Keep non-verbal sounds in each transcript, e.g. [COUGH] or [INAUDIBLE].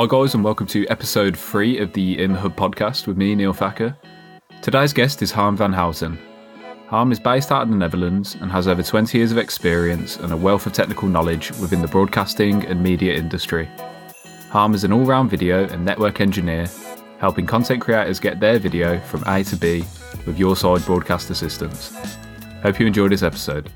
Hi, guys, and welcome to episode three of the In the Hub podcast with me, Neil Thacker. Today's guest is Harm van Houten. Harm is based out of the Netherlands and has over 20 years of experience and a wealth of technical knowledge within the broadcasting and media industry. Harm is an all round video and network engineer, helping content creators get their video from A to B with YourSide broadcast assistance. Hope you enjoyed this episode.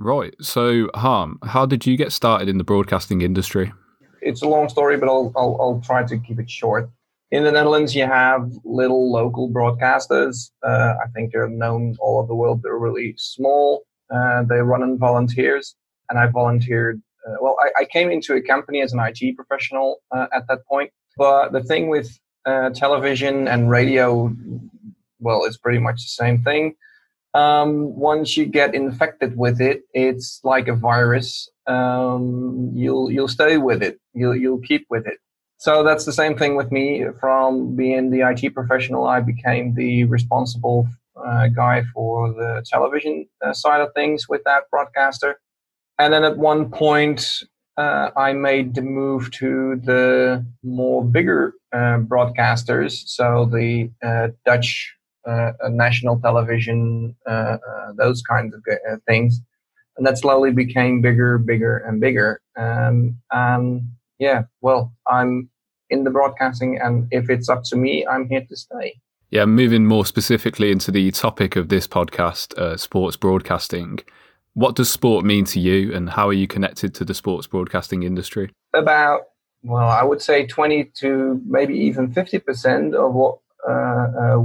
Right, so Harm, how did you get started in the broadcasting industry? It's a long story, but I'll, I'll, I'll try to keep it short. In the Netherlands, you have little local broadcasters. Uh, I think they're known all over the world. They're really small. Uh, they run on volunteers, and I volunteered. Uh, well, I, I, came into a company as an IT professional uh, at that point. But the thing with uh, television and radio, well, it's pretty much the same thing. Um, once you get infected with it, it's like a virus. Um, you'll you'll stay with it. You'll you'll keep with it. So that's the same thing with me. From being the IT professional, I became the responsible uh, guy for the television uh, side of things with that broadcaster. And then at one point, uh, I made the move to the more bigger uh, broadcasters, so the uh, Dutch national television, uh, uh, those kinds of things. And that slowly became bigger, bigger, and bigger. Um, and yeah, well, I'm in the broadcasting, and if it's up to me, I'm here to stay. Yeah, moving more specifically into the topic of this podcast, uh, sports broadcasting. What does sport mean to you, and how are you connected to the sports broadcasting industry? About, well, I would say 20 to maybe even 50% of what uh, uh,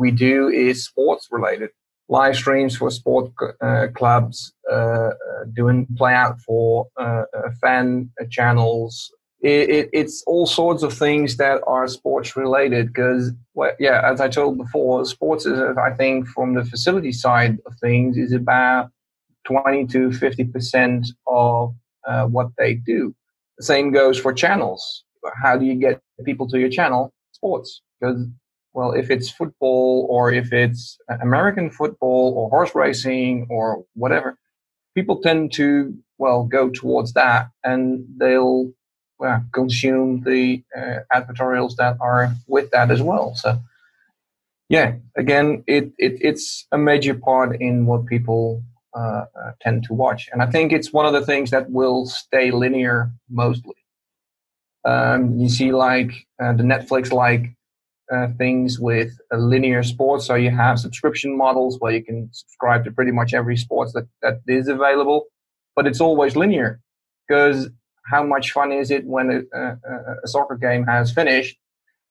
we do is sports related. Live streams for sport uh, clubs, uh, uh doing play out for uh, uh, fan channels. It, it, it's all sorts of things that are sports related because, well, yeah, as I told before, sports is, I think, from the facility side of things, is about 20 to 50% of what they do. The same goes for channels. How do you get people to your channel? Sports. Because well, if it's football or if it's American football or horse racing or whatever, people tend to, well, go towards that and they'll well, consume the uh, advertorials that are with that as well. So, yeah, again, it, it it's a major part in what people uh, uh, tend to watch. And I think it's one of the things that will stay linear mostly. Um, you see, like uh, the Netflix like uh, things with linear sports. So you have subscription models where you can subscribe to pretty much every sports that, that is available, but it's always linear because how much fun is it when a, a, a soccer game has finished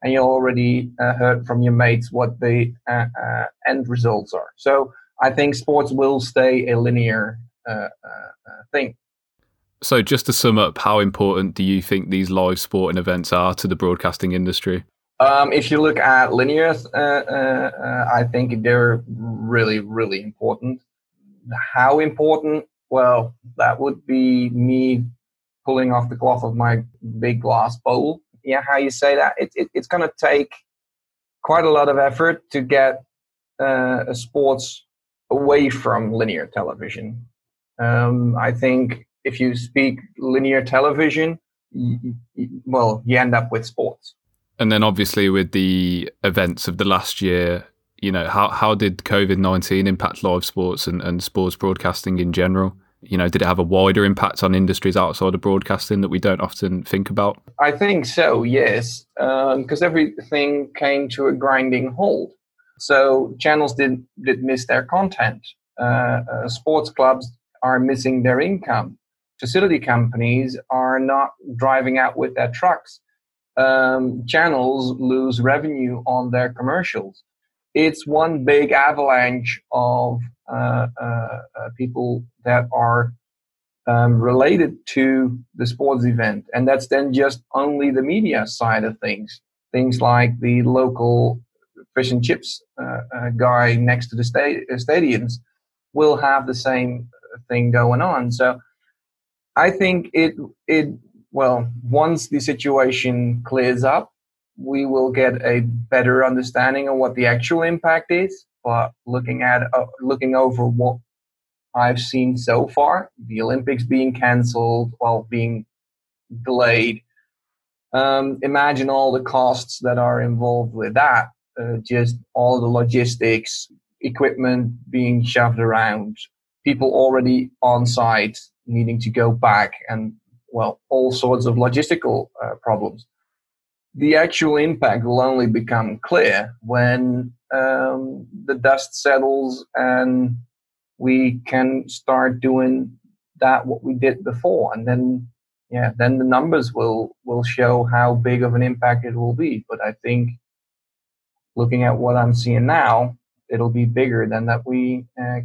and you already uh, heard from your mates what the uh, uh end results are. So I think sports will stay a linear uh, thing. So, just to sum up, how important do you think these live sporting events are to the broadcasting industry? Um, if you look at linear, uh, uh, uh, I think they're really, really important. How important? Well, that would be me pulling off the cloth of my big glass bowl. Yeah, how you say that? It, it, it's going to take quite a lot of effort to get uh, sports away from linear television. Um, I think if you speak linear television, well, you end up with sports and then obviously with the events of the last year, you know, how how did COVID nineteen impact live sports and, and sports broadcasting in general? You know, did it have a wider impact on industries outside of broadcasting that we don't often think about? I think so, yes, because um, everything came to a grinding halt. So channels did did miss their content. Uh, uh, sports clubs are missing their income. Facility companies are not driving out with their trucks um, channels lose revenue on their commercials. It's one big avalanche of uh, uh, uh, people that are um, related to the sports event. And that's then just only the media side of things. Things like the local fish and chips uh, uh, guy next to the sta- stadiums will have the same thing going on. So I think it it well, once the situation clears up, we will get a better understanding of what the actual impact is. But looking at uh, looking over what I've seen so far, the Olympics being cancelled, well, being delayed. Um, imagine all the costs that are involved with that. Uh, just all the logistics, equipment being shoved around, people already on site needing to go back, and well, all sorts of logistical uh, problems. The actual impact will only become clear when um, the dust settles and we can start doing that what we did before, and then yeah, then the numbers will will show how big of an impact it will be. But I think looking at what I'm seeing now, it'll be bigger than that we uh,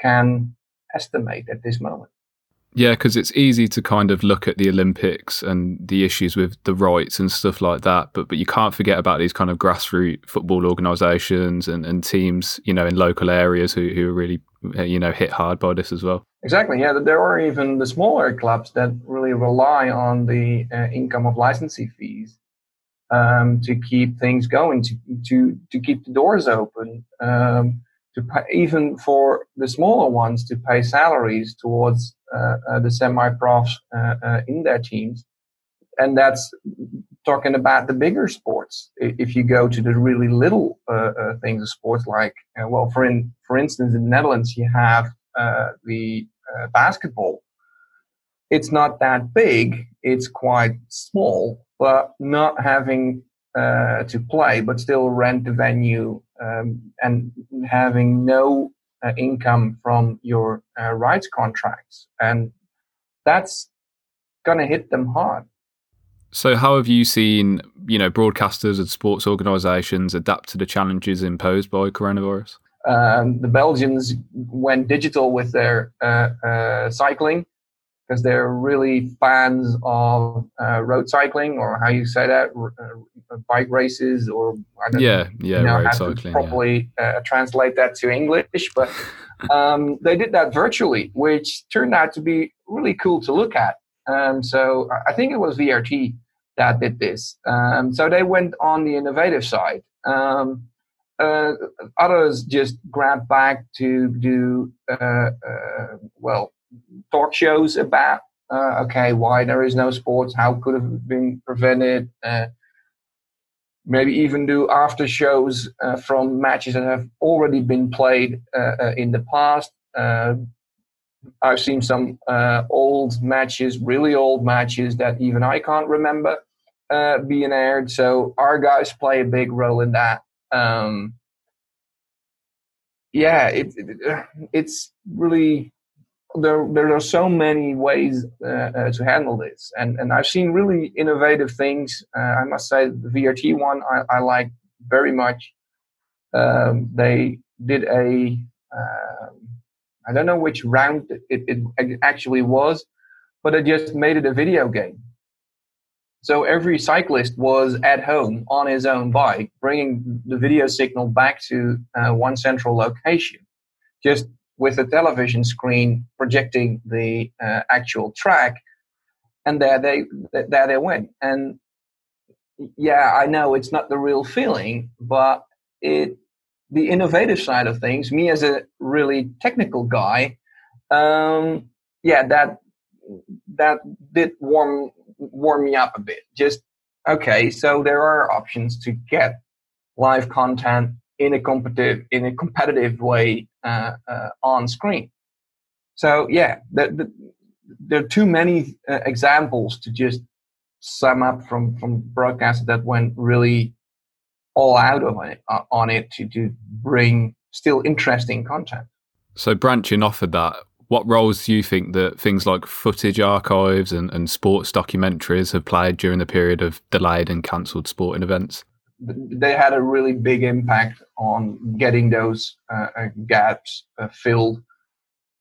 can estimate at this moment. Yeah, because it's easy to kind of look at the Olympics and the issues with the rights and stuff like that, but but you can't forget about these kind of grassroots football organisations and, and teams, you know, in local areas who, who are really, you know, hit hard by this as well. Exactly. Yeah, there are even the smaller clubs that really rely on the uh, income of licensing fees um, to keep things going, to to to keep the doors open. Um, to pay, even for the smaller ones to pay salaries towards uh, uh, the semi-profs uh, uh, in their teams, and that's talking about the bigger sports. If you go to the really little things of sports, like well, for in for instance, in the Netherlands, you have the basketball. It's not that big; it's quite small, but not having uh, to play, but still rent the venue um, and having no uh, income from your uh, rights contracts. And that's going to hit them hard. So, how have you seen, you know, broadcasters and sports organisations adapt to the challenges imposed by coronavirus? Um, the Belgians went digital with their uh, uh, cycling because they're really fans of uh, road cycling or how you say that, uh, bike races or I don't yeah, yeah, you know, road cycling. properly yeah. uh, translate that to English, but [LAUGHS] um, they did that virtually, which turned out to be really cool to look at. Um, so I think it was VRT that did this. Um, so they went on the innovative side. Um, uh, others just grabbed back to do uh, uh, well talk shows about uh, okay why there is no sports, how could have been prevented. Uh, maybe even do after shows uh, from matches that have already been played uh, uh, in the past. Uh, I've seen some old matches, really old matches that even I can't remember being aired. So our guys play a big role in that. Um, yeah, it, it, it's really there there are so many ways uh, uh, to handle this, and and I've seen really innovative things. Uh, I must say the VRT one I, I like very much. Um, they did a um, I don't know which round it, it actually was, but they just made it a video game. So every cyclist was at home on his own bike, bringing the video signal back to uh, one central location, just with a television screen projecting the uh, actual track, and there they there they went. And yeah, I know it's not the real feeling, but it the innovative side of things. Me as a really technical guy, um, yeah, that that did warm warm me up a bit. Just okay, so there are options to get live content in a competitive in a competitive way uh, uh, on screen. So yeah, the, the, there are too many uh, examples to just sum up from from broadcasters that went really all out of it uh, on it to to bring still interesting content. So branching off of that, what roles do you think that things like footage archives and, and sports documentaries have played during the period of delayed and cancelled sporting events? They had a really big impact on getting those uh, uh gaps uh, filled.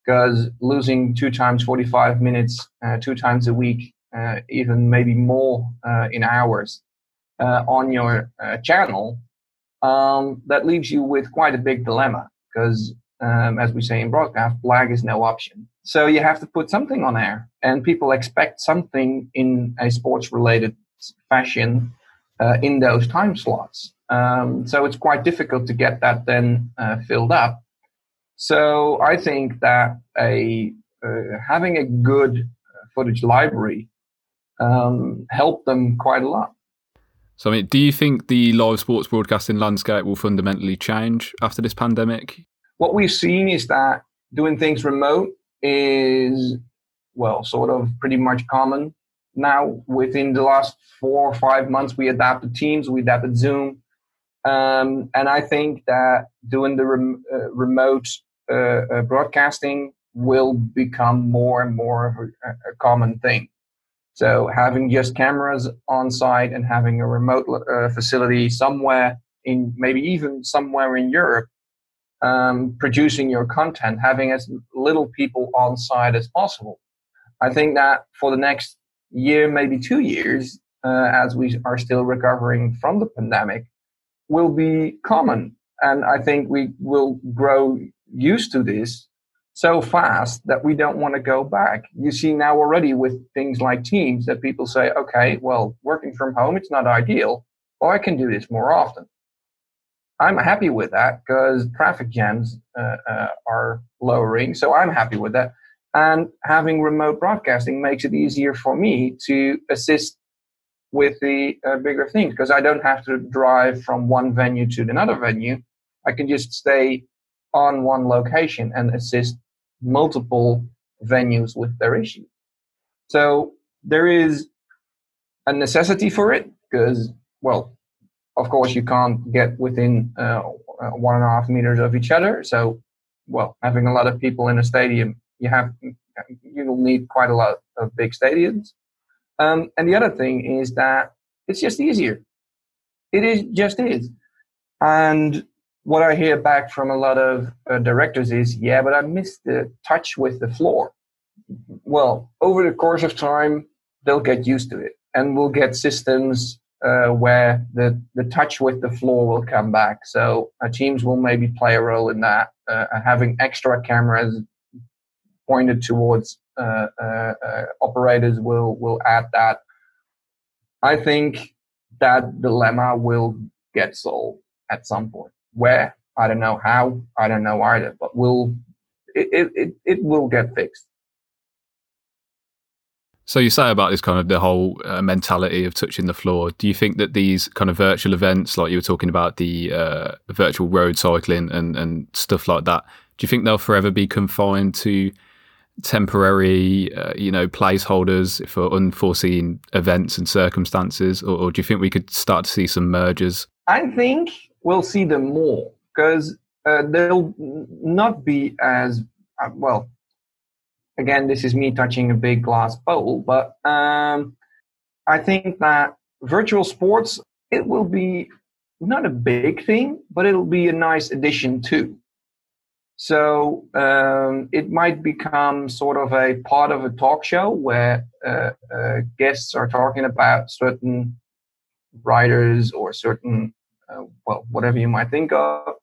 Because losing two times 45 minutes uh, two times a week uh, even maybe more uh, in hours on your channel um, that leaves you with quite a big dilemma. Because um, as we say in broadcast lag is no option. So you have to put something on air and people expect something in a sports related fashion uh, in those time slots. Um, so it's quite difficult to get that then uh, filled up. So I think that a uh, having a good footage library um, helped them quite a lot. So, I mean, do you think the live sports broadcasting landscape will fundamentally change after this pandemic? What we've seen is that doing things remote is, well, sort of pretty much common now. Within the last four or five months, we adapted Teams, we adapted Zoom. Um, and I think that doing the rem- uh, remote uh, uh, broadcasting will become more and more of a, a, common thing. So having just cameras on site and having a remote uh, facility somewhere in maybe even somewhere in Europe, um, producing your content, having as little people on site as possible. I think that for the next year, maybe two years, uh, as we are still recovering from the pandemic, will be common. And I think we will grow used to this so fast that we don't want to go back. You see now already with things like Teams that people say, okay, well, working from home, it's not ideal. Well, I can do this more often. I'm happy with that because traffic jams uh, uh, are lowering. So I'm happy with that. And having remote broadcasting makes it easier for me to assist with the uh, bigger things because I don't have to drive from one venue to another venue. I can just stay on one location and assist multiple venues with their issues. So there is a necessity for it because, well, of course, you can't get within uh, one and a half meters of each other. So, well, having a lot of people in a stadium, you have you will need quite a lot of big stadiums. Um, and the other thing is that it's just easier. It is just is. And what I hear back from a lot of uh, directors is, yeah, but I missed the touch with the floor. Well, over the course of time, they'll get used to it, and we'll get systems uh, where the the touch with the floor will come back. So uh, teams will maybe play a role in that, uh, having extra cameras pointed towards uh, uh, uh, operators will will add that. I think that dilemma will get solved at some point. Where I don't know how, I don't know either, but will it it, it will get fixed. So you say about this kind of the whole uh, mentality of touching the floor. Do you think that these kind of virtual events, like you were talking about the uh, virtual road cycling and and stuff like that, do you think they'll forever be confined to temporary, uh, you know, placeholders for unforeseen events and circumstances, or, or, do you think we could start to see some mergers? I think we'll see them more because uh, they'll not be as uh, well. Again, this is me touching a big glass bowl, but um, I think that virtual sports it will be not a big thing, but it'll be a nice addition too. So um, it might become sort of a part of a talk show where uh, uh, guests are talking about certain writers or certain, uh, well, whatever you might think of,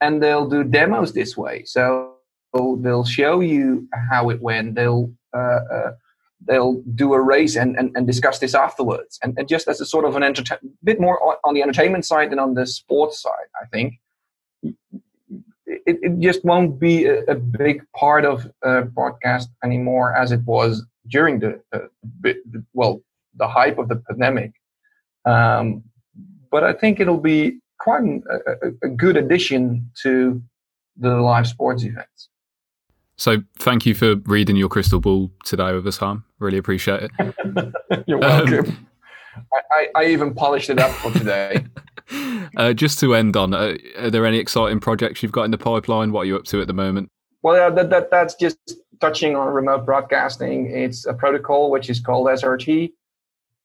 and they'll do demos this way. So they'll show you how it went. They'll uh, uh, they'll do a race and, and, and discuss this afterwards. And, and just as a sort of an entertain, bit more on the entertainment side than on the sports side, I think it, it just won't be a, a big part of uh, broadcast anymore as it was during the, uh, well the hype of the pandemic. Um, but I think it'll be quite an, a, a good addition to the live sports events. So thank you for reading your crystal ball today with us, Harm. Really appreciate it. [LAUGHS] You're welcome. Um, I, I, even polished it up for today. [LAUGHS] Uh, just to end on, uh, are there any exciting projects you've got in the pipeline? What are you up to at the moment? Well, that, that, that's just touching on remote broadcasting. It's a protocol which is called SRT.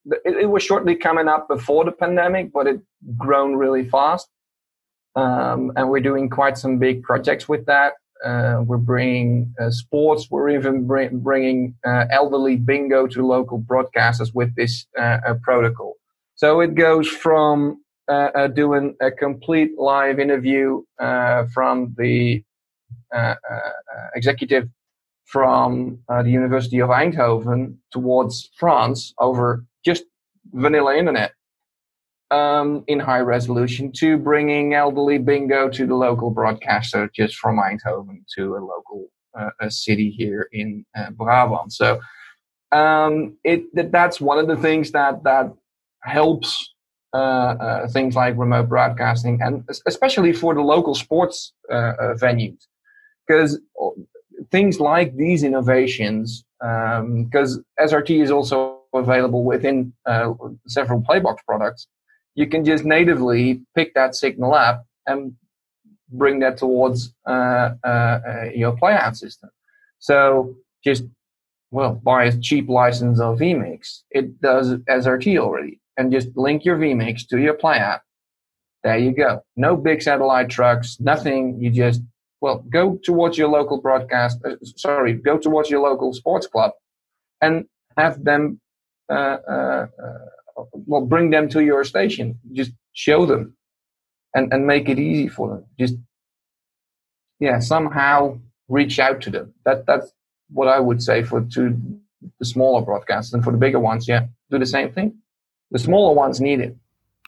It, it was shortly coming up before the pandemic, but it grown really fast. Um, and we're doing quite some big projects with that. Uh, we're bringing uh, sports. We're even bring, bringing uh, elderly bingo to local broadcasters with this uh, protocol. So it goes from uh, doing a complete live interview uh, from the executive from the University of Eindhoven towards France over just vanilla internet um, in high resolution to bringing elderly bingo to the local broadcaster just from Eindhoven to a local uh, a city here in uh, Brabant. So um, it that, that's one of the things that that helps uh, uh, things like remote broadcasting, and especially for the local sports uh, uh venues, because things like these innovations, because um, SRT is also available within several Playbox products, you can just natively pick that signal up and bring that towards your playout system. So just well, buy a cheap license of vMix. It does SRT already. And just link your vMix to your Play app. There you go. No big satellite trucks, nothing. You just, well, go towards your local broadcast, uh, sorry, go towards your local sports club and have them, uh, uh, uh, well, bring them to your station. Just show them and, and make it easy for them. Just, yeah, somehow reach out to them. That, that's, what I would say for to the smaller broadcasts and for the bigger ones, yeah, do the same thing. The smaller ones need it.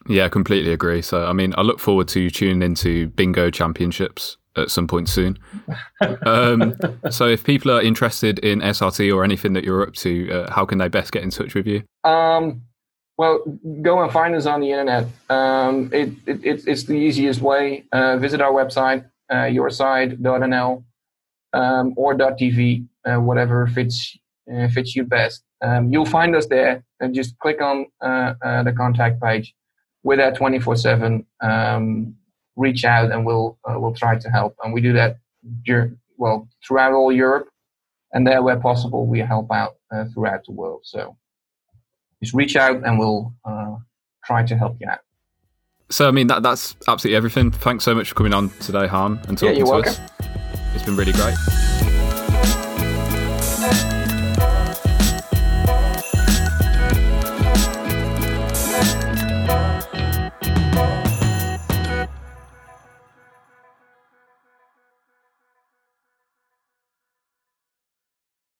Yeah, completely agree. So, I mean, I look forward to tuning into Bingo Championships at some point soon. [LAUGHS] um, so, if people are interested in SRT or anything that you're up to, uh, how can they best get in touch with you? Um, well, go and find us on the internet. Um, it, it, it, it's the easiest way. Uh, visit our website, uh, yourside.nl um, or .tv, uh, whatever fits uh, fits you best. Um, you'll find us there, and just click on uh, uh the contact page. We're there 24/7. Um, reach out, and we'll uh, we'll try to help. And we do that during, well throughout all Europe, and there where possible, we help out throughout the world. So just reach out, and we'll uh, try to help you out. So I mean that that's absolutely everything. Thanks so much for coming on today, Harm, and talking yeah, to welcome. us. It's been really great.